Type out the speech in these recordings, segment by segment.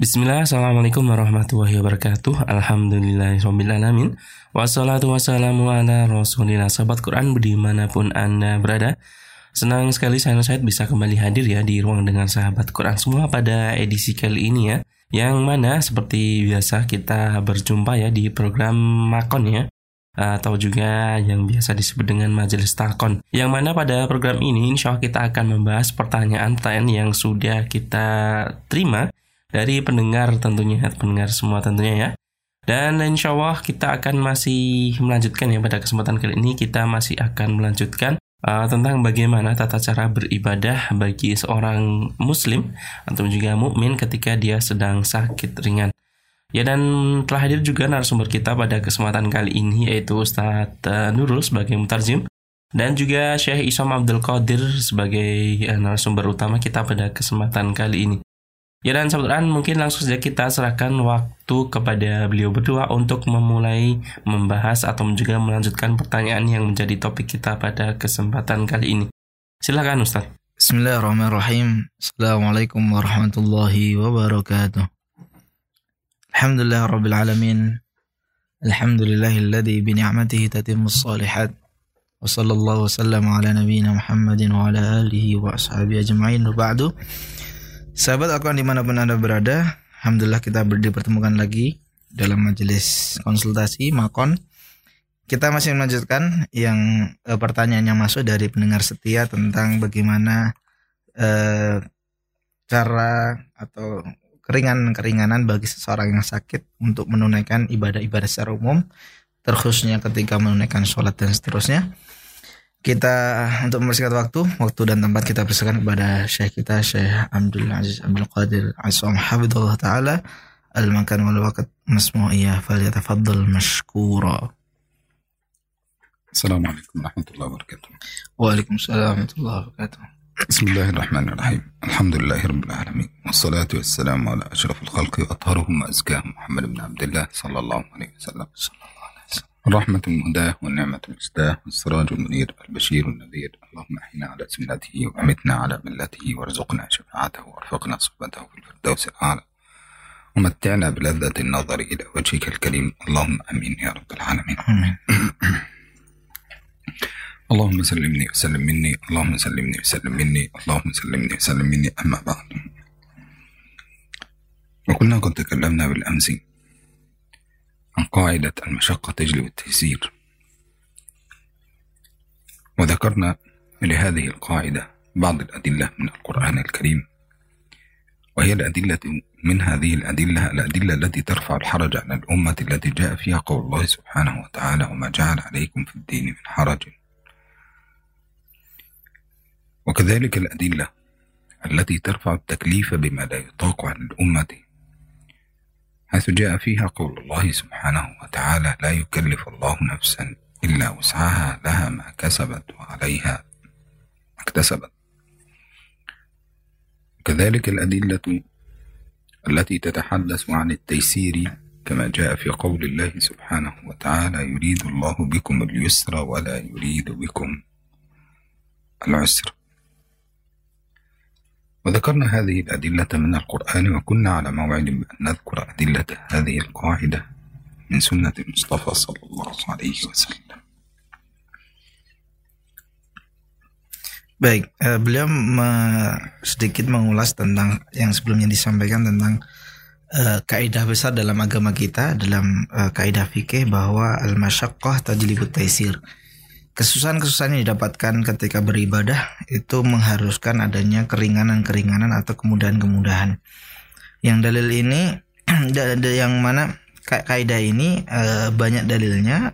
Bismillah, Assalamualaikum warahmatullahi wabarakatuh. Alhamdulillahirrahmanirrahim Wassalatu wassalamu ala rasulillah. Sahabat Quran di mana pun Anda berada Senang sekali saya Said bisa kembali hadir ya di ruang dengan sahabat Quran semua pada edisi kali ini ya. Yang mana seperti biasa kita berjumpa ya di program Makon ya. Atau juga yang biasa disebut dengan majelis takon. Yang mana pada program ini insya Allah kita akan membahas pertanyaan-pertanyaan yang sudah kita terima dari pendengar tentunya, pendengar semua tentunya ya. Dan insya Allah kita akan masih melanjutkan ya pada kesempatan kali ini kita masih akan melanjutkan uh, tentang bagaimana tata cara beribadah bagi seorang muslim atau juga mukmin ketika dia sedang sakit ringan. Ya dan telah hadir juga narasumber kita pada kesempatan kali ini yaitu Ustadz uh, Nurul sebagai mutarjim dan juga Syekh Isam Abdul Qadir sebagai uh, narasumber utama kita pada kesempatan kali ini. Ya dan saudara mungkin langsung saja kita serahkan waktu kepada beliau berdua untuk memulai membahas atau juga melanjutkan pertanyaan yang menjadi topik kita pada kesempatan kali ini. Silakan Ustaz. Bismillahirrahmanirrahim. Assalamualaikum warahmatullahi wabarakatuh. Alhamdulillah rabbil alamin. Alhamdulillahilladzi bi ni'matihi tatimmus salihat. Wa sallallahu wasallam ala nabiyyina Muhammadin wa ala alihi wa ashabihi ajma'in. Ba'du. Sahabat Al-Quran di mana pun Anda berada, Alhamdulillah kita dipertemukan lagi dalam majelis konsultasi Makon. Kita masih melanjutkan yang eh, pertanyaan yang masuk dari pendengar setia tentang bagaimana eh, cara atau keringanan-keringanan bagi seseorang yang sakit untuk menunaikan ibadah-ibadah secara umum, terkhususnya ketika menunaikan sholat dan seterusnya. Kita untuk mempersingkat waktu, waktu dan tempat kita persilakan kepada Syekh kita Syekh Abdul Aziz Abdul Qadir Asam Hafidhullah Ta'ala Al-makan wal waqt masmu'iyah falyatafaddal mashkura. Assalamualaikum warahmatullahi wabarakatuh. Waalaikumsalam warahmatullahi wabarakatuh. بسم الله الرحمن الرحيم الحمد لله رب العالمين والصلاة والسلام على أشرف الخلق وأطهرهم وأزكاهم محمد بن عبد الله صلى الله عليه وسلم الرحمة المهداة والنعمة المسداة والسراج المنير البشير النذير. اللهم أحينا على سنته وأمتنا على ملته وارزقنا شفاعته وارفقنا صحبته في الفردوس الأعلى. ومتعنا بلذة النظر إلى وجهك الكريم. اللهم أمين يا رب العالمين. Amin. اللهم سلمني وسلم مني اللهم سلمني وسلم مني اللهم سلمني وسلم مني أما بعد. وكنا قد تكلمنا بالأمس عن قاعدة المشقة تجلب التيسير وذكرنا لهذه القاعدة بعض الأدلة من القرآن الكريم وهي الأدلة من هذه الأدلة الأدلة التي ترفع الحرج عن الأمة التي جاء فيها قول الله سبحانه وتعالى وما جعل عليكم في الدين من حرج وكذلك الأدلة التي ترفع التكليف بما لا يطاق عن الأمة حيث جاء فيها قول الله سبحانه وتعالى لا يكلف الله نفسا إلا وسعها لها ما كسبت وعليها ما اكتسبت. كذلك الأدلة التي تتحدث عن التيسير كما جاء في قول الله سبحانه وتعالى يريد الله بكم اليسر ولا يريد بكم العسر. وذكرنا هذه الأدلة من القرآن وكنا على موعد بأن نذكر أدلة هذه القاعدة من سنة المصطفى صلى الله عليه وسلم Baik, eh, beliau me- sedikit mengulas tentang yang sebelumnya disampaikan tentang eh, kaidah besar dalam agama kita dalam eh, kaidah fikih bahwa al-masyaqqah tajlibut taisir. Kesusahan-kesusahan yang didapatkan ketika beribadah itu mengharuskan adanya keringanan-keringanan atau kemudahan-kemudahan. Yang dalil ini yang mana ka- kaidah ini eh, banyak dalilnya.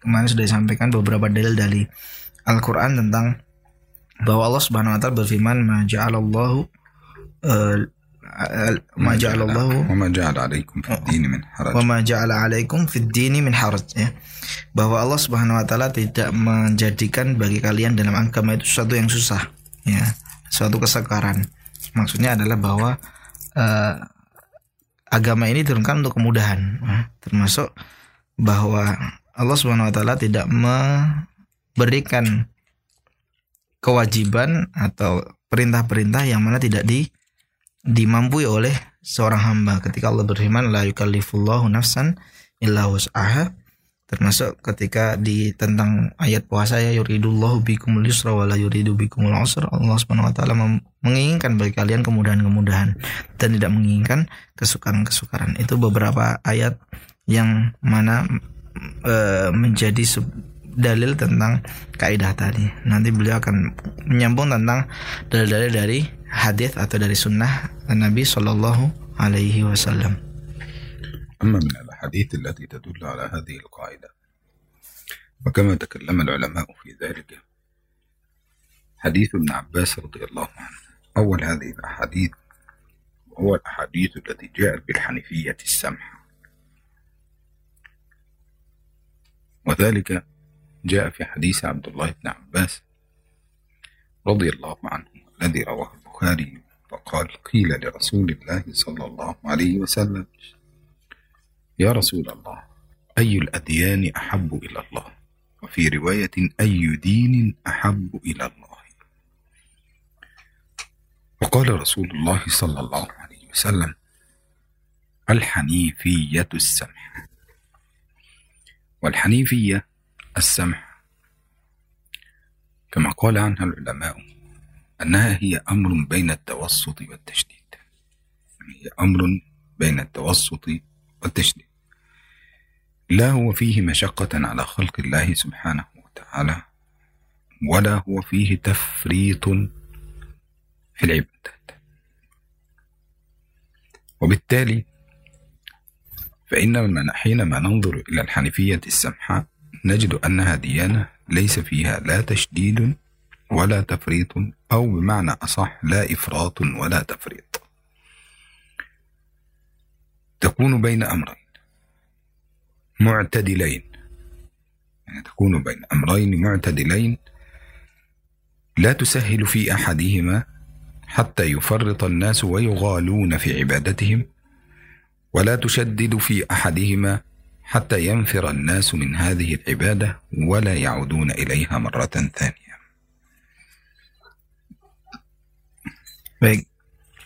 Kemarin sudah disampaikan beberapa dalil dari Al-Qur'an tentang bahwa Allah Subhanahu wa taala berfirman ma ja'alallahu eh, ma ja'alallahu wa ma ja'ala 'alaikum fid min haraj. Wa ma ja'ala 'alaikum fid min haraj ya. Bahwa Allah Subhanahu wa taala tidak menjadikan bagi kalian dalam agama itu sesuatu yang susah ya, suatu kesekaran. Maksudnya adalah bahwa uh, agama ini turunkan untuk kemudahan, ya. termasuk bahwa Allah Subhanahu wa taala tidak memberikan kewajiban atau perintah-perintah yang mana tidak di dimampui oleh seorang hamba. Ketika Allah berfirman la yukallifullahu nafsan illa wus'aha termasuk ketika di tentang ayat puasa ya yuridullahu bikumul yusra wa la yuridu bikumul usra. Allah Subhanahu wa taala menginginkan bagi kalian kemudahan-kemudahan dan tidak menginginkan kesukaran-kesukaran. Itu beberapa ayat yang mana e, menjadi dalil tentang kaidah tadi. Nanti beliau akan menyambung tentang dalil-dalil dari hadis atau dari sunnah Nabi Shallallahu Alaihi Wasallam. أما من الأحاديث التي تدل على هذه القاعدة وكما تكلم العلماء في ذلك حديث ابن عباس رضي الله عنه أول هذه الأحاديث هو الأحاديث التي جاءت بالحنيفية السمحة وذلك جاء في حديث عبد الله بن عباس رضي الله عنه الذي رواه البخاري. فقال قيل لرسول الله صلى الله عليه وسلم يا رسول الله أي الأديان أحب إلى الله؟ وفي رواية أي دين أحب إلى الله؟ وقال رسول الله صلى الله عليه وسلم الحنيفية السمح. والحنيفية السمح كما قال عنها العلماء أنها هي أمر بين التوسط والتشديد. هي أمر بين التوسط والتشديد. لا هو فيه مشقة على خلق الله سبحانه وتعالى ولا هو فيه تفريط في العبادات. وبالتالي فإن حينما ننظر إلى الحنيفية السمحاء نجد أنها ديانة ليس فيها لا تشديد ولا تفريط أو بمعنى أصح لا إفراط ولا تفريط. تكون بين أمرين. معتدلين. يعني تكون بين أمرين معتدلين. لا تسهل في أحدهما حتى يفرط الناس ويغالون في عبادتهم ولا تشدد في أحدهما حتى ينفر الناس من هذه العبادة ولا يعودون إليها مرة ثانية. Baik,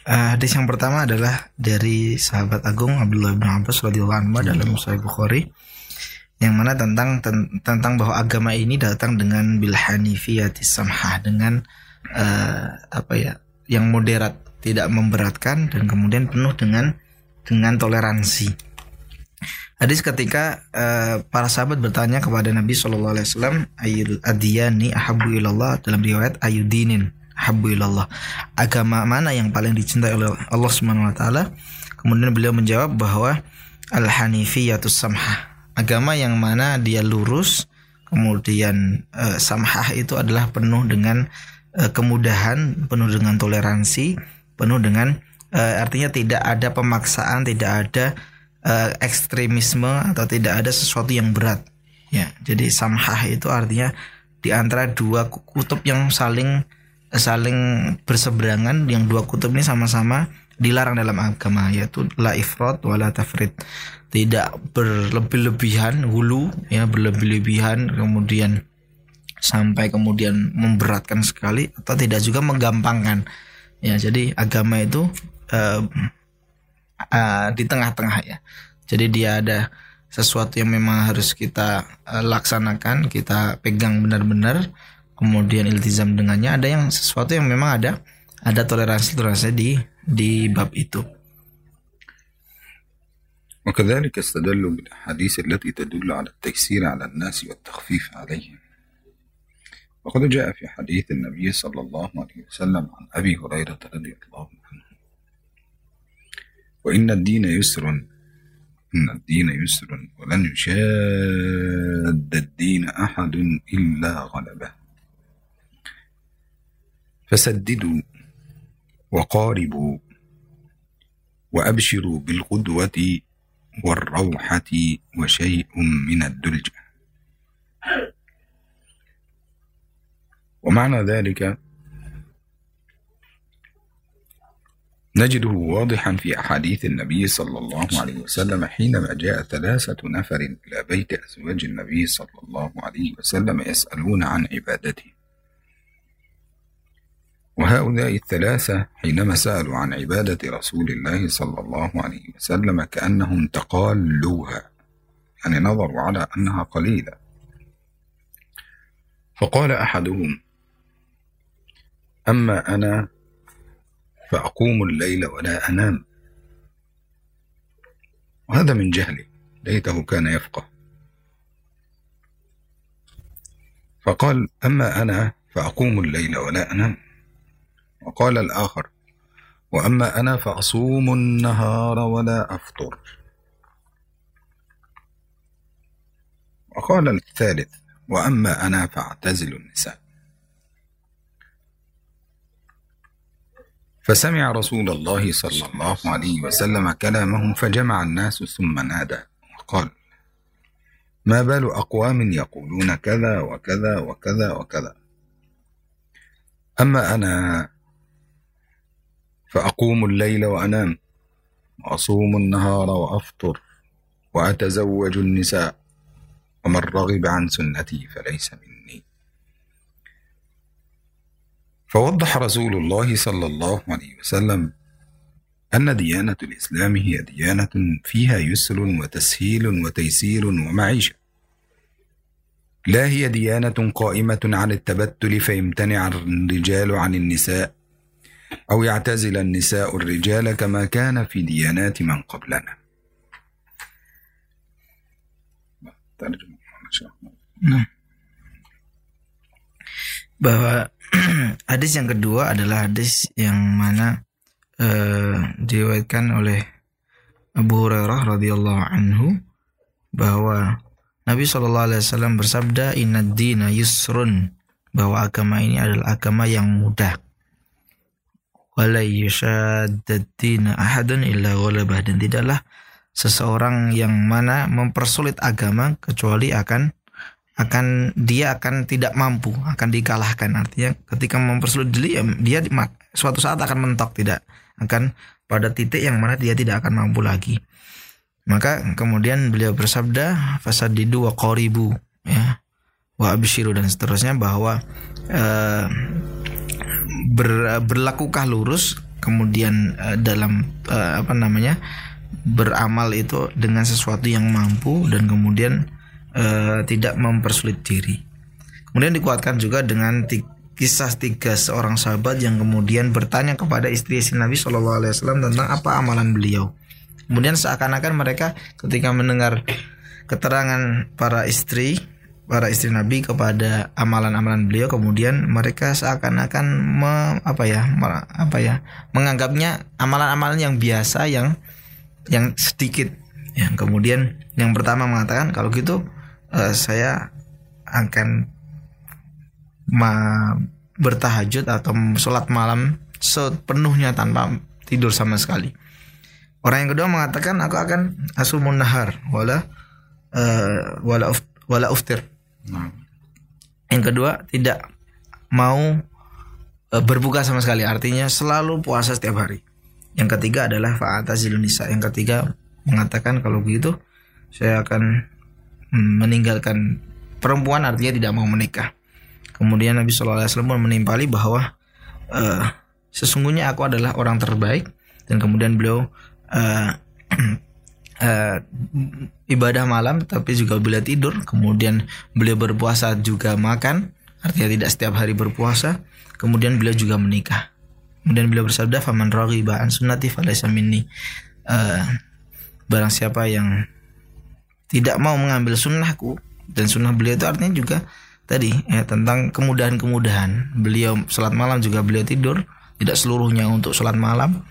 uh, hadis yang pertama adalah dari sahabat agung Abdullah bin Abbas radhiyallahu anhu dalam Sahih Bukhari yang mana tentang ten, tentang bahwa agama ini datang dengan bil hanifiyatis samhah dengan uh, apa ya yang moderat tidak memberatkan dan kemudian penuh dengan dengan toleransi. Hadis ketika uh, para sahabat bertanya kepada Nabi Shallallahu Alaihi Wasallam ayul adiyani ahabu ilallah? Dalam riwayat ayudinin habbu ilallah. Agama mana yang paling dicintai oleh Allah Subhanahu wa taala? Kemudian beliau menjawab bahwa al-hanifiyatus samhah. Agama yang mana dia lurus, kemudian uh, samhah itu adalah penuh dengan uh, kemudahan, penuh dengan toleransi, penuh dengan uh, artinya tidak ada pemaksaan, tidak ada uh, ekstremisme atau tidak ada sesuatu yang berat. Ya, jadi samhah itu artinya di antara dua kutub yang saling saling berseberangan yang dua kutub ini sama-sama dilarang dalam agama yaitu la ifrat wala tafrid tidak berlebih-lebihan hulu ya berlebih-lebihan kemudian sampai kemudian memberatkan sekali atau tidak juga menggampangkan. Ya jadi agama itu uh, uh, di tengah-tengah ya. Jadi dia ada sesuatu yang memang harus kita uh, laksanakan kita pegang benar-benar kemudian iltizam dengannya ada yang sesuatu yang memang ada ada toleransi toleransi di di bab itu. وكذلك استدلوا بالأحاديث التي تدل على التيسير على الناس والتخفيف عليهم. وقد جاء في حديث النبي صلى الله عليه وسلم عن أبي هريرة رضي الله عنه. وإن الدين يسر إن الدين يسر ولن يشاد الدين أحد إلا غلبه. فسددوا وقاربوا وأبشروا بالغدوة والروحة وشيء من الدلجة ومعنى ذلك نجده واضحا في أحاديث النبي صلى الله عليه وسلم حينما جاء ثلاثة نفر إلى بيت أزواج النبي صلى الله عليه وسلم يسألون عن عبادته. وهؤلاء الثلاثة حينما سألوا عن عبادة رسول الله صلى الله عليه وسلم كأنهم تقالوها يعني نظروا على أنها قليلة. فقال أحدهم أما أنا فأقوم الليل ولا أنام. وهذا من جهلي ليته كان يفقه. فقال أما أنا فأقوم الليل ولا أنام. وقال الآخر وأما أنا فأصوم النهار ولا أفطر. وقال الثالث وأما أنا فأعتزل النساء. فسمع رسول الله صلى الله عليه وسلم كلامهم فجمع الناس ثم نادى وقال ما بال أقوام يقولون كذا وكذا وكذا وكذا. أما أنا فأقوم الليل وأنام وأصوم النهار وأفطر وأتزوج النساء ومن رغب عن سنتي فليس مني. فوضح رسول الله صلى الله عليه وسلم أن ديانة الإسلام هي ديانة فيها يسر وتسهيل وتيسير ومعيشة. لا هي ديانة قائمة على التبتل فيمتنع الرجال عن النساء أو يعتزل النساء الرجال كما كان في ديانات من قبلنا ترجمة Nah. Bahwa hadis yang kedua adalah hadis yang mana uh, diriwayatkan oleh Abu Hurairah radhiyallahu anhu bahwa Nabi Shallallahu alaihi wasallam bersabda inna dina yusrun bahwa agama ini adalah agama yang mudah wala illa dan tidaklah seseorang yang mana mempersulit agama kecuali akan akan dia akan tidak mampu akan dikalahkan. Artinya ketika mempersulit ya, dia suatu saat akan mentok tidak akan pada titik yang mana dia tidak akan mampu lagi. Maka kemudian beliau bersabda fasadidu wa qoribu ya wa abshiru dan seterusnya bahwa uh, ber, berlakukah lurus kemudian uh, dalam uh, apa namanya beramal itu dengan sesuatu yang mampu dan kemudian uh, tidak mempersulit diri. Kemudian dikuatkan juga dengan kisah tiga seorang sahabat yang kemudian bertanya kepada istri-istri Nabi Shallallahu Alaihi Wasallam tentang apa amalan beliau. Kemudian seakan-akan mereka ketika mendengar keterangan para istri para istri Nabi kepada amalan-amalan beliau kemudian mereka seakan-akan me, apa ya apa ya menganggapnya amalan-amalan yang biasa yang yang sedikit yang kemudian yang pertama mengatakan kalau gitu uh, saya akan ma bertahajud atau sholat malam sepenuhnya tanpa tidur sama sekali. Orang yang kedua mengatakan aku akan asumun nahar wala uh, wala uf, wala uftir. Nah. Yang kedua tidak mau uh, berbuka sama sekali artinya selalu puasa setiap hari. Yang ketiga adalah fa'atazilun nisa. Yang ketiga mengatakan kalau begitu saya akan meninggalkan perempuan artinya tidak mau menikah. Kemudian Nabi Shallallahu Alaihi Wasallam menimpali bahwa uh, sesungguhnya aku adalah orang terbaik dan kemudian beliau uh, uh, ibadah malam tapi juga beliau tidur. Kemudian beliau berpuasa juga makan. Artinya tidak setiap hari berpuasa. Kemudian beliau juga menikah. Kemudian beliau bersabda faman raghiba an sunnati falaysa minni. Uh, barang siapa yang tidak mau mengambil sunnahku dan sunnah beliau itu artinya juga tadi ya tentang kemudahan-kemudahan. Beliau sholat malam juga beliau tidur. Tidak seluruhnya untuk sholat malam.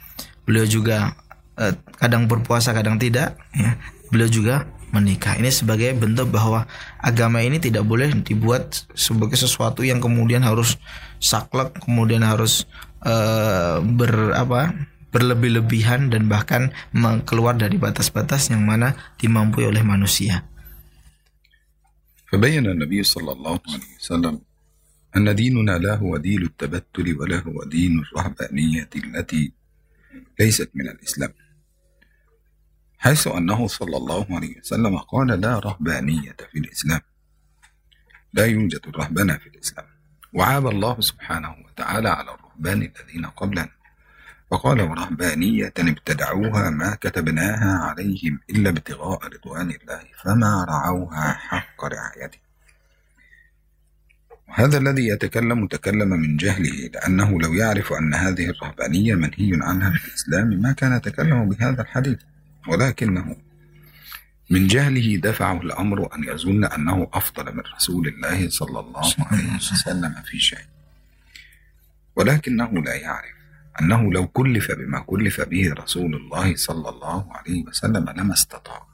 Beliau juga eh, kadang berpuasa kadang tidak ya beliau juga menikah ini sebagai bentuk bahwa agama ini tidak boleh dibuat sebagai sesuatu yang kemudian harus saklek kemudian harus eh, ber apa berlebih-lebihan dan bahkan keluar dari batas-batas yang mana dimampu oleh manusia. فبين النبي صلى الله عليه وسلم أن ديننا لا هو دين التبتل ولا هو دين الرهبانية التي ليست من الإسلام حيث أنه صلى الله عليه وسلم قال لا رهبانية في الإسلام. لا يوجد الرهبنة في الإسلام. وعاب الله سبحانه وتعالى على الرهبان الذين قبلنا. فقال ورهبانية ابتدعوها ما كتبناها عليهم إلا ابتغاء رضوان الله فما رعوها حق رعايته. وهذا الذي يتكلم تكلم من جهله لأنه لو يعرف أن هذه الرهبانية منهي عنها في الإسلام ما كان تكلم بهذا الحديث. ولكنه من جهله دفعه الأمر أن يظن أنه أفضل من رسول الله صلى الله عليه وسلم في شيء. ولكنه لا يعرف أنه لو كلف بما كلف به رسول الله صلى الله عليه وسلم لما استطاع.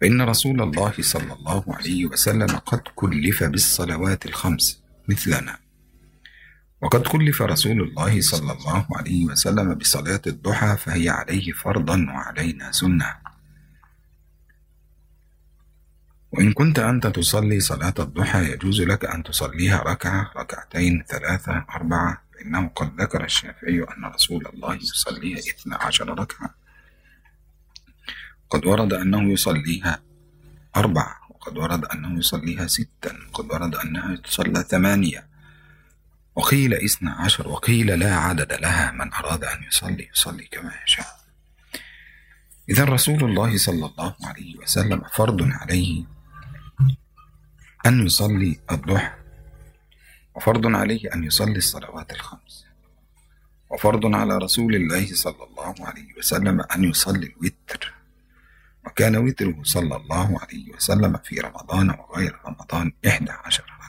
فإن رسول الله صلى الله عليه وسلم قد كلف بالصلوات الخمس مثلنا. وقد كلف رسول الله صلى الله عليه وسلم بصلاة الضحى فهي عليه فرضا وعلينا سنة. وإن كنت أنت تصلي صلاة الضحى يجوز لك أن تصليها ركعة ركعتين ثلاثة أربعة فإنه قد ذكر الشافعي أن رسول الله يصليها اثنا عشر ركعة. قد ورد أنه يصليها أربعة وقد ورد أنه يصليها ستا وقد ورد أنها تصلى ثمانية. وقيل اثنا عشر وقيل لا عدد لها من أراد أن يصلي يصلي كما يشاء. إذا رسول الله صلى الله عليه وسلم فرض عليه أن يصلي الضحى وفرض عليه أن يصلي الصلوات الخمس وفرض على رسول الله صلى الله عليه وسلم أن يصلي الوتر. وكان وتره صلى الله عليه وسلم في رمضان وغير رمضان إحدى عشر.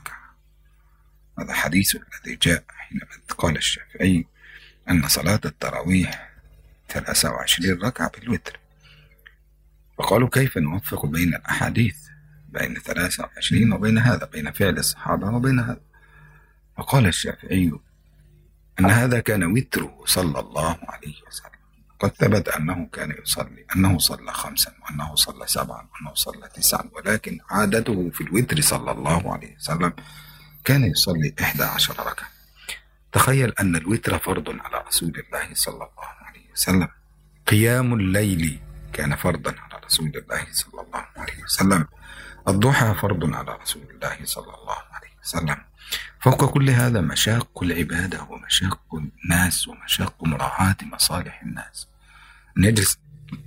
هذا حديث الذي جاء حينما قال الشافعي أن صلاة التراويح 23 ركعة بالوتر. فقالوا كيف نوفق بين الأحاديث؟ بين 23 وبين هذا بين فعل الصحابة وبين هذا. فقال الشافعي أن هذا كان وتره صلى الله عليه وسلم. قد ثبت أنه كان يصلي أنه صلى خمسا وأنه صلى سبعا وأنه صلى تسعا ولكن عادته في الوتر صلى الله عليه وسلم كان يصلي إحدى عشر ركعة. تخيل أن الوتر فرض على رسول الله صلى الله عليه وسلم. قيام الليل كان فرضا على رسول الله صلى الله عليه وسلم. الضحى فرض على رسول الله صلى الله عليه وسلم. فوق كل هذا مشاق العبادة ومشاق الناس ومشاق مراعاة مصالح الناس. أن يجلس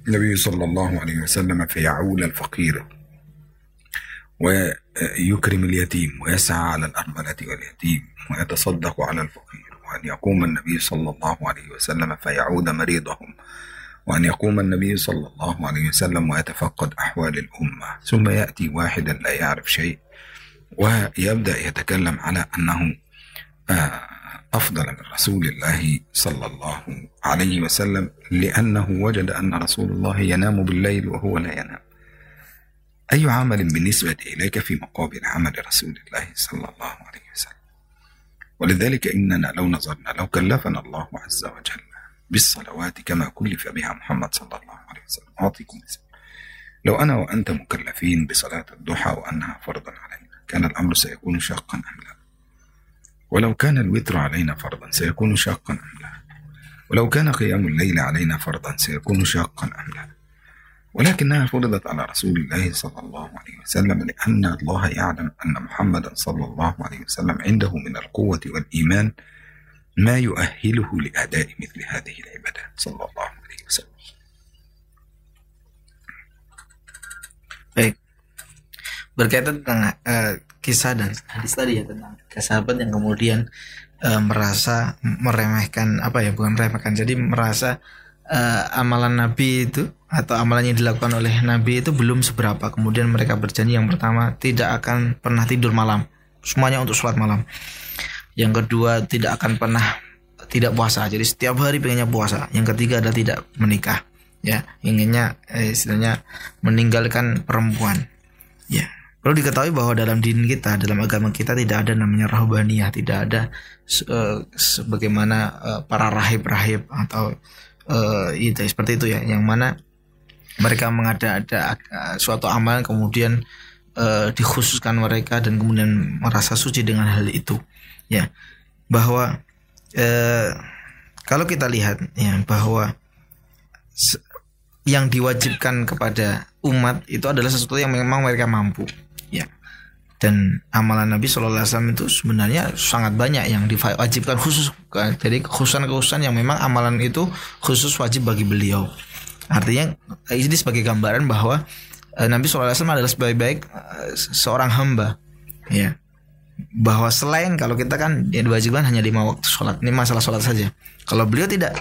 النبي صلى الله عليه وسلم فيعول الفقير. ويكرم اليتيم ويسعى على الأرملة واليتيم ويتصدق على الفقير وأن يقوم النبي صلى الله عليه وسلم فيعود مريضهم وأن يقوم النبي صلى الله عليه وسلم ويتفقد أحوال الأمة. ثم يأتي واحدا لا يعرف شيء ويبدأ يتكلم على أنه أفضل من رسول الله صلى الله عليه وسلم لأنه وجد أن رسول الله ينام بالليل وهو لا ينام. أي عمل بالنسبة إليك في مقابل عمل رسول الله صلى الله عليه وسلم؟ ولذلك إننا لو نظرنا لو كلفنا الله عز وجل بالصلوات كما كلف بها محمد صلى الله عليه وسلم. أعطيكم مثال. لو أنا وأنت مكلفين بصلاة الضحى وأنها فرضا علينا كان الأمر سيكون شاقا أم لا؟ ولو كان الوتر علينا فرضا سيكون شاقا أم لا؟ ولو كان قيام الليل علينا فرضا سيكون شاقا أم لا؟ ولكنها فرضت على رسول الله صلى الله عليه وسلم لأن الله يعلم أن محمدا صلى الله عليه وسلم عنده من القوة والإيمان ما يؤهله لأداء مثل هذه العبادات صلى الله عليه وسلم Baik. Berkaitan tentang uh, kisah dan hadis tadi ya tentang sahabat yang kemudian uh, merasa meremehkan apa ya bukan meremehkan jadi merasa uh, amalan Nabi itu atau amalan yang dilakukan oleh Nabi itu belum seberapa. Kemudian mereka berjanji yang pertama tidak akan pernah tidur malam. Semuanya untuk sholat malam. Yang kedua tidak akan pernah tidak puasa. Jadi setiap hari pengennya puasa. Yang ketiga adalah tidak menikah ya. Inginnya eh, istilahnya meninggalkan perempuan ya. Perlu diketahui bahwa dalam din kita dalam agama kita tidak ada namanya rahbaniyah tidak ada uh, sebagaimana uh, para rahib-rahib atau uh, itu seperti itu ya. Yang mana mereka mengada-ada uh, suatu amalan kemudian uh, dikhususkan mereka dan kemudian merasa suci dengan hal itu. Ya bahwa uh, kalau kita lihat ya bahwa yang diwajibkan kepada umat itu adalah sesuatu yang memang mereka mampu dan amalan Nabi Shallallahu Alaihi Wasallam itu sebenarnya sangat banyak yang diwajibkan khusus. Jadi kekhususan-kekhususan yang memang amalan itu khusus wajib bagi beliau. Artinya ini sebagai gambaran bahwa eh, Nabi Shallallahu Alaihi Wasallam adalah sebaik-baik eh, seorang hamba. Ya. Bahwa selain kalau kita kan yang diwajibkan hanya lima waktu sholat ini masalah sholat saja. Kalau beliau tidak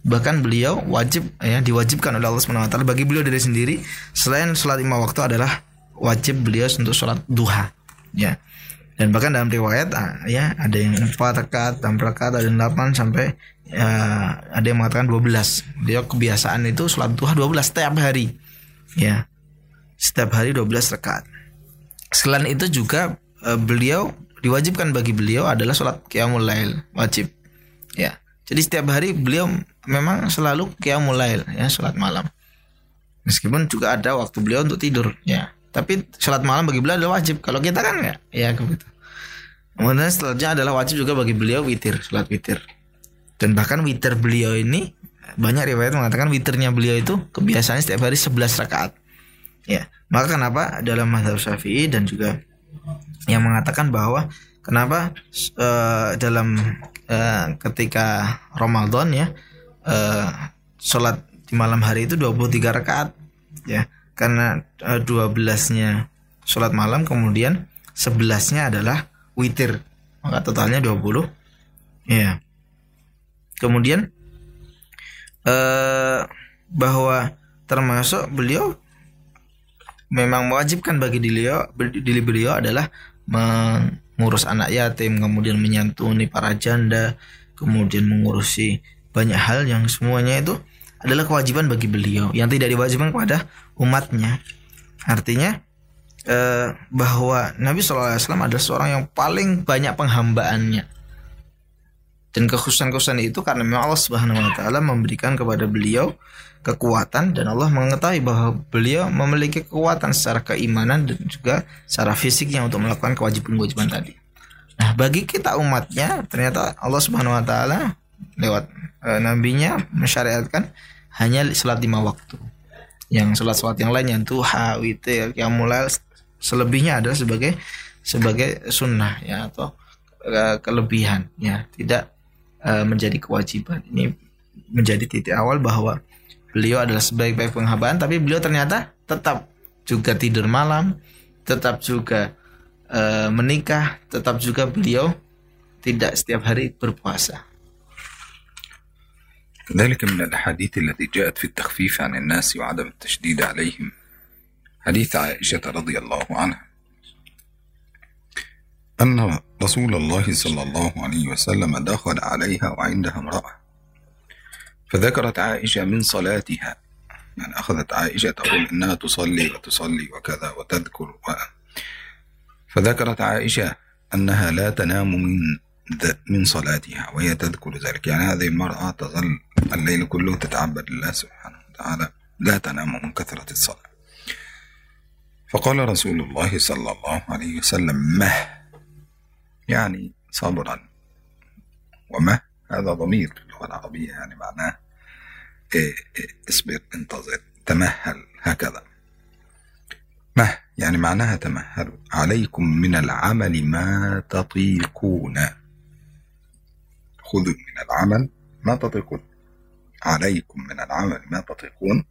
bahkan beliau wajib ya diwajibkan oleh Allah Subhanahu Wa Taala bagi beliau dari sendiri selain sholat lima waktu adalah wajib beliau untuk sholat duha ya dan bahkan dalam riwayat ah, ya ada yang empat rekat, enam rekat, ada yang delapan sampai ya, ada yang mengatakan 12. Dia kebiasaan itu sholat duha 12 setiap hari. Ya. Setiap hari 12 rekat. Selain itu juga eh, beliau diwajibkan bagi beliau adalah sholat qiyamul lail wajib. Ya. Jadi setiap hari beliau memang selalu qiyamul lail ya sholat malam. Meskipun juga ada waktu beliau untuk tidur ya. Tapi sholat malam bagi beliau adalah wajib. Kalau kita kan ya, ya begitu. Kemudian setelahnya adalah wajib juga bagi beliau witir, sholat witir. Dan bahkan witir beliau ini banyak riwayat mengatakan witirnya beliau itu kebiasaannya setiap hari 11 rakaat. Ya, maka kenapa dalam mazhab Syafi'i dan juga yang mengatakan bahwa kenapa uh, dalam uh, ketika Ramadan ya uh, sholat di malam hari itu 23 rakaat ya karena uh, 12-nya sholat malam kemudian 11-nya adalah witir. Maka totalnya 20 ya kemudian uh, bahwa termasuk beliau memang mewajibkan bagi beliau diri beliau adalah mengurus anak yatim kemudian menyantuni para janda kemudian mengurusi banyak hal yang semuanya itu adalah kewajiban bagi beliau yang tidak diwajibkan kepada umatnya. Artinya eh, bahwa Nabi SAW adalah seorang yang paling banyak penghambaannya. Dan kekhususan-kekhususan itu karena memang Allah Subhanahu wa taala memberikan kepada beliau kekuatan dan Allah mengetahui bahwa beliau memiliki kekuatan secara keimanan dan juga secara fisiknya untuk melakukan kewajiban-kewajiban tadi. Nah, bagi kita umatnya ternyata Allah Subhanahu wa taala lewat e, nabinya mensyariatkan hanya salat lima waktu. Yang salat-salat yang lain yang duha, witir, mulai selebihnya adalah sebagai sebagai sunnah ya atau e, kelebihan ya, tidak e, menjadi kewajiban. Ini menjadi titik awal bahwa beliau adalah sebaik-baik penghambaan tapi beliau ternyata tetap juga tidur malam, tetap juga e, menikah, tetap juga beliau tidak setiap hari berpuasa. ذلك من الأحاديث التي جاءت في التخفيف عن الناس وعدم التشديد عليهم. حديث عائشة رضي الله عنها. أن رسول الله صلى الله عليه وسلم دخل عليها وعندها امرأة. فذكرت عائشة من صلاتها. يعني أخذت عائشة تقول إنها تصلي وتصلي وكذا وتذكر و... فذكرت عائشة أنها لا تنام من من صلاتها وهي تذكر ذلك. يعني هذه المرأة تظل الليل كله تتعبد لله سبحانه وتعالى لا تنام من كثرة الصلاة. فقال رسول الله صلى الله عليه وسلم مه. يعني صبرا. ومه هذا ضمير. في اللغة العربية يعني معناه إيه إيه اصبر انتظر تمهل هكذا. مه يعني معناها تمهلوا عليكم من العمل ما تطيقون. خذوا من العمل ما تطيقون. عليكم من العمل ما تطيقون.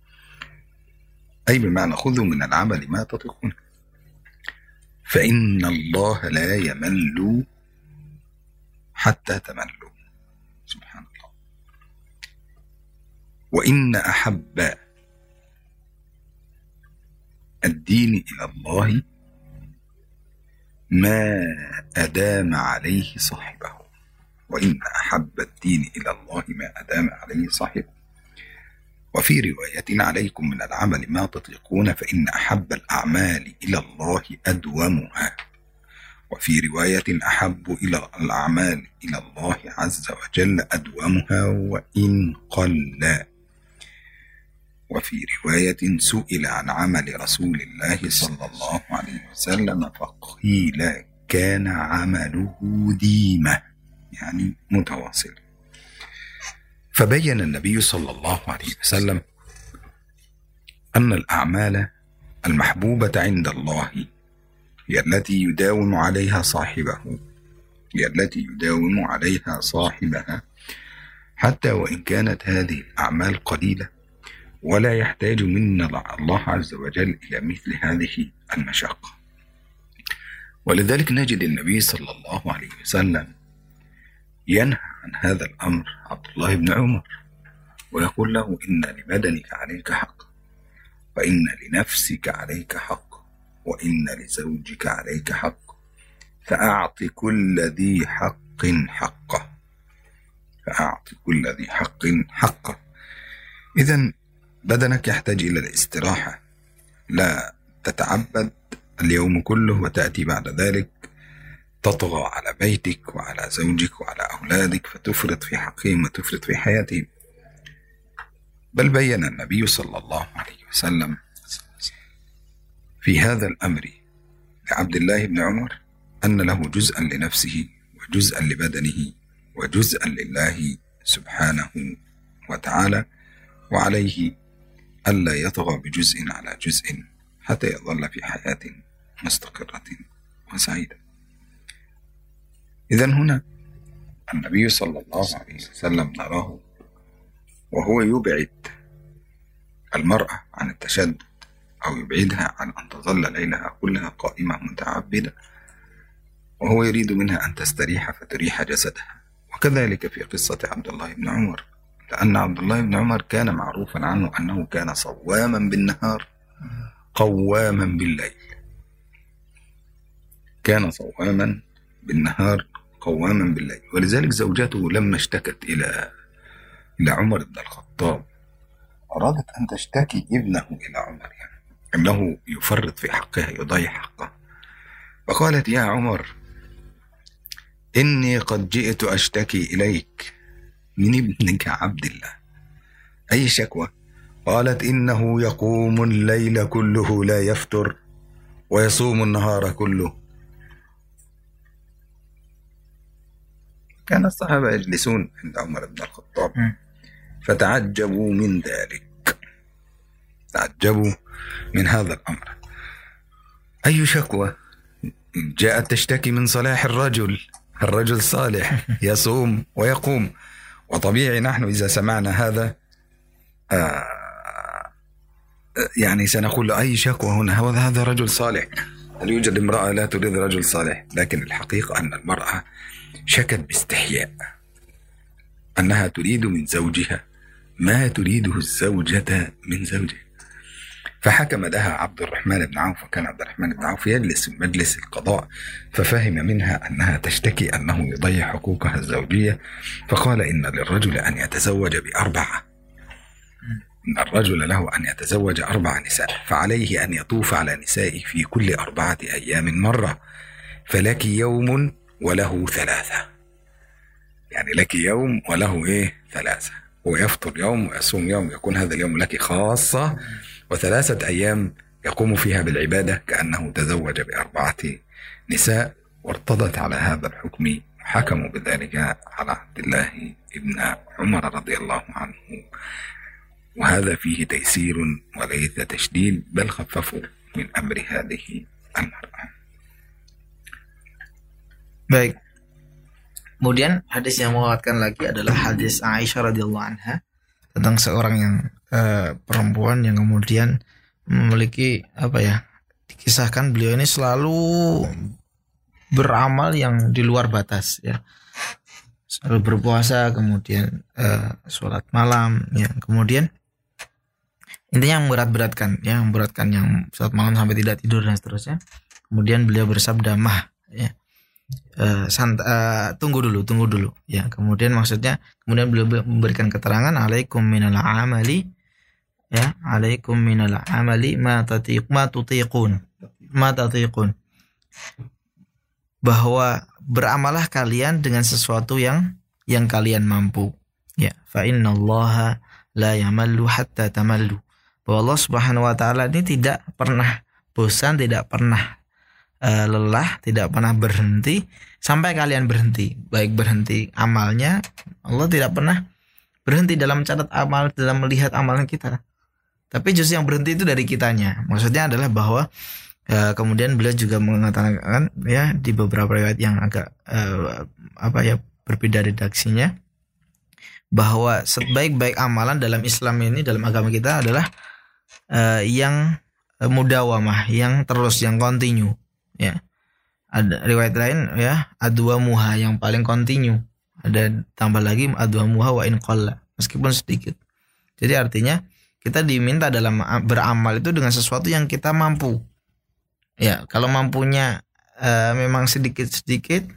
أي بمعنى خذوا من العمل ما تطيقون. فإن الله لا يمل حتى تملوا. سبحان الله. وإن أحب الدين إلى الله ما أدام عليه صاحبه. وإن أحب الدين إلى الله ما أدام عليه صاحبه وفي رواية عليكم من العمل ما تطيقون فإن أحب الأعمال إلى الله أدومها. وفي رواية أحب إلى الأعمال إلى الله عز وجل أدومها وإن قل. وفي رواية سئل عن عمل رسول الله صلى الله عليه وسلم فقيل كان عمله ديمة. يعني متواصل. فبين النبي صلى الله عليه وسلم أن الأعمال المحبوبة عند الله هي التي يداوم عليها صاحبه هي التي يداوم عليها صاحبها. حتى وإن كانت هذه الأعمال قليلة ولا يحتاج منا الله عز وجل إلى مثل هذه المشقة. ولذلك نجد النبي صلى الله عليه وسلم ينهى عن هذا الأمر عبد الله بن عمر ويقول له إن لبدنك عليك حق وإن لنفسك عليك حق وإن لزوجك عليك حق فأعط كل ذي حق حقه فأعط كل ذي حق حقه. إذا بدنك يحتاج إلى الاستراحة لا تتعبد اليوم كله وتأتي بعد ذلك. تطغى على بيتك وعلى زوجك وعلى أولادك فتفرط في حقهم وتفرط في حياتهم. بل بين النبي صلى الله عليه وسلم في هذا الأمر لعبد الله بن عمر أن له جزءا لنفسه وجزءا لبدنه وجزءا لله سبحانه وتعالى وعليه ألا يطغى بجزء على جزء حتى يظل في حياة مستقرة وسعيدة. إذا هنا النبي صلى الله عليه وسلم نراه وهو يبعد المرأة عن التشدد أو يبعدها عن أن تظل ليلها كلها قائمة متعبدة وهو يريد منها أن تستريح فتريح جسدها. وكذلك في قصة عبد الله بن عمر لأن عبد الله بن عمر كان معروفا عنه أنه كان صواما بالنهار قواما بالليل. كان صواما بالنهار قواما بالليل ولذلك زوجته لما اشتكت إلى إلى عمر بن الخطاب. أرادت أن تشتكي ابنه إلى عمر يعني أنه يفرط في حقها يضيع حقه. فقالت يا عمر إني قد جئت أشتكي إليك من ابنك عبد الله. أي شكوى؟ قالت إنه يقوم الليل كله لا يفتر ويصوم النهار كله كان الصحابة يجلسون عند عمر بن الخطاب. فتعجبوا من ذلك. تعجبوا من هذا الأمر. أي شكوى؟ جاءت تشتكي من صلاح الرجل. الرجل صالح يصوم ويقوم. وطبيعي نحن إذا سمعنا هذا آه يعني سنقول أي شكوى هنا؟ هذا رجل صالح. هل يوجد امرأة لا تريد رجل صالح؟ لكن الحقيقة أن المرأة شكت باستحياء. أنها تريد من زوجها ما تريده الزوجة من زوجها. فحكم لها عبد الرحمن بن عوف وكان عبد الرحمن بن عوف يجلس في مجلس القضاء ففهم منها أنها تشتكي أنه يضيع حقوقها الزوجية فقال إن للرجل أن يتزوج بأربعة. إن الرجل له أن يتزوج أربع نساء فعليه أن يطوف على نسائه في كل أربعة أيام مرة فلك يوم وله ثلاثة. يعني لك يوم وله إيه؟ ثلاثة. ويفطر يوم ويصوم يوم يكون هذا اليوم لك خاصة وثلاثة أيام يقوم فيها بالعبادة كأنه تزوج بأربعة نساء وارتضت على هذا الحكم. حكموا بذلك على عبد الله ابن عمر رضي الله عنه. وهذا فيه تيسير وليس تشديد بل خففوا من أمر هذه المرأة. Baik. Kemudian hadis yang menguatkan lagi adalah hadis Aisyah radhiyallahu anha tentang seorang yang eh, perempuan yang kemudian memiliki apa ya? Dikisahkan beliau ini selalu beramal yang di luar batas ya. Selalu berpuasa, kemudian eh, sholat malam, ya. Kemudian intinya yang berat-beratkan, ya, yang beratkan yang sholat malam sampai tidak tidur dan seterusnya. Kemudian beliau bersabda mah, ya uh, sant uh, tunggu dulu, tunggu dulu. Ya, kemudian maksudnya kemudian beliau memberikan keterangan alaikum minal amali ya, alaikum minal amali ma tatiq ma tutiqun. Ma tatiqun. Bahwa beramalah kalian dengan sesuatu yang yang kalian mampu. Ya, fa innallaha la yamallu hatta tamallu. Bahwa Allah Subhanahu wa taala ini tidak pernah bosan, tidak pernah uh, lelah, tidak pernah berhenti sampai kalian berhenti. Baik berhenti amalnya, Allah tidak pernah berhenti dalam catat amal, dalam melihat amalan kita. Tapi justru yang berhenti itu dari kitanya. Maksudnya adalah bahwa Ya, kemudian beliau juga mengatakan ya di beberapa riwayat yang agak uh, apa ya berbeda redaksinya bahwa sebaik-baik amalan dalam Islam ini dalam agama kita adalah uh, yang uh, mudawamah, yang terus, yang kontinu. Ya, ada riwayat lain ya adwa muha yang paling kontinu. Ada tambah lagi adwa muha wa in meskipun sedikit. Jadi artinya kita diminta dalam beramal itu dengan sesuatu yang kita mampu Ya, kalau mampunya uh, memang sedikit-sedikit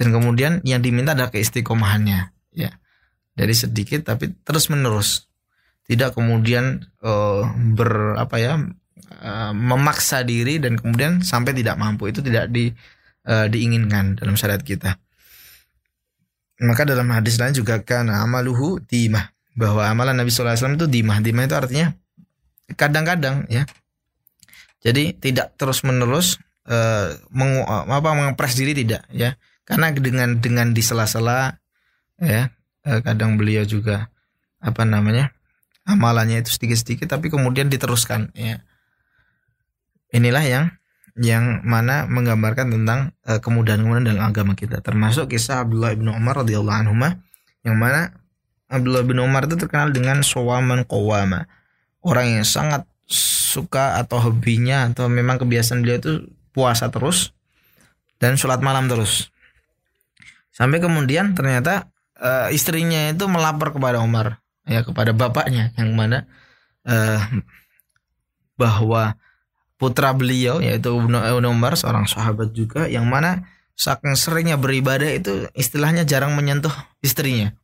dan kemudian yang diminta adalah keistiqomahannya, ya. Dari sedikit tapi terus menerus. Tidak kemudian uh, ber apa ya uh, memaksa diri dan kemudian sampai tidak mampu itu tidak di uh, diinginkan dalam syariat kita. Maka dalam hadis lain juga kan amaluhu dimah bahwa amalan Nabi SAW itu dimah. Dimah itu artinya kadang-kadang ya jadi tidak terus menerus uh, mengu, uh, apa mengepres diri tidak ya. Karena dengan dengan di sela-sela ya uh, kadang beliau juga apa namanya amalannya itu sedikit-sedikit tapi kemudian diteruskan ya. Inilah yang yang mana menggambarkan tentang uh, kemudahan-kemudahan dalam agama kita termasuk kisah Abdullah bin Umar radhiyallahu anhu yang mana Abdullah bin Umar itu terkenal dengan sawaman qawama orang yang sangat suka atau hobinya atau memang kebiasaan beliau itu puasa terus dan sholat malam terus. Sampai kemudian ternyata uh, istrinya itu melapor kepada Umar ya kepada bapaknya yang mana uh, bahwa putra beliau yaitu Ibnu Umar seorang sahabat juga yang mana saking seringnya beribadah itu istilahnya jarang menyentuh istrinya.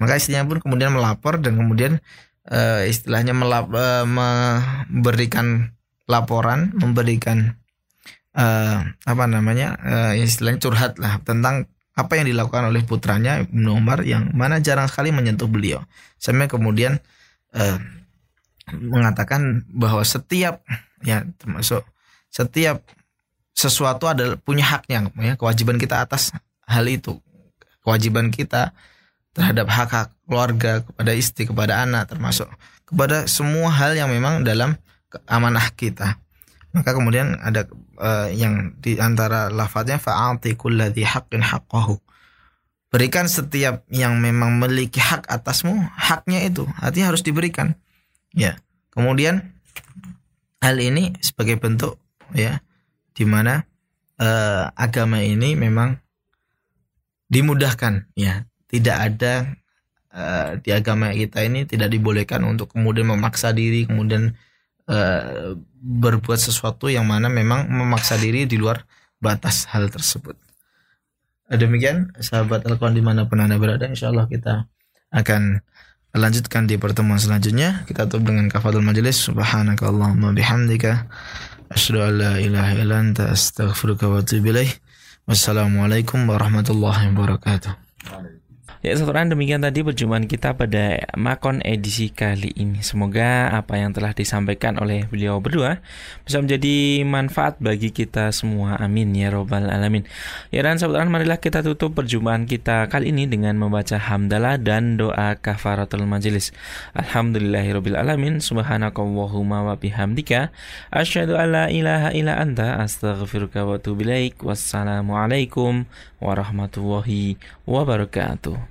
Maka istrinya pun kemudian melapor dan kemudian uh, istilahnya melap, uh, memberikan laporan, memberikan uh, apa namanya uh, istilahnya curhat lah tentang apa yang dilakukan oleh putranya Ibnu Umar yang mana jarang sekali menyentuh beliau. Sampai kemudian uh, mengatakan bahwa setiap ya termasuk setiap sesuatu adalah punya haknya ya kewajiban kita atas hal itu kewajiban kita terhadap hak-hak keluarga, kepada istri, kepada anak, termasuk kepada semua hal yang memang dalam amanah kita. Maka kemudian ada uh, yang di antara lafadznya fa'ati kulladhi haqqin haqqahu. Berikan setiap yang memang memiliki hak atasmu, haknya itu. Artinya harus diberikan. Ya. Kemudian hal ini sebagai bentuk ya di mana uh, agama ini memang dimudahkan ya tidak ada uh, di agama kita ini tidak dibolehkan untuk kemudian memaksa diri kemudian uh, berbuat sesuatu yang mana memang memaksa diri di luar batas hal tersebut. Demikian sahabat al di mana pun anda berada, insya Allah kita akan lanjutkan di pertemuan selanjutnya. Kita tutup dengan kafadul majelis. Subhanaka Allahumma bihamdika. Asyhadu an la ilaha illa anta astaghfiruka wa atubu ilaih. Wassalamualaikum warahmatullahi wabarakatuh. Ya setelah demikian tadi perjumpaan kita pada Makon edisi kali ini. Semoga apa yang telah disampaikan oleh beliau berdua bisa menjadi manfaat bagi kita semua. Amin ya robbal alamin. Ya dan saudara marilah kita tutup perjumpaan kita kali ini dengan membaca hamdalah dan doa kafaratul majelis. Alhamdulillahirabbil alamin. Subhanakallahumma wa bihamdika asyhadu alla ilaha illa anta astaghfiruka wa atubu. Wassalamualaikum warahmatullahi wabarakatuh.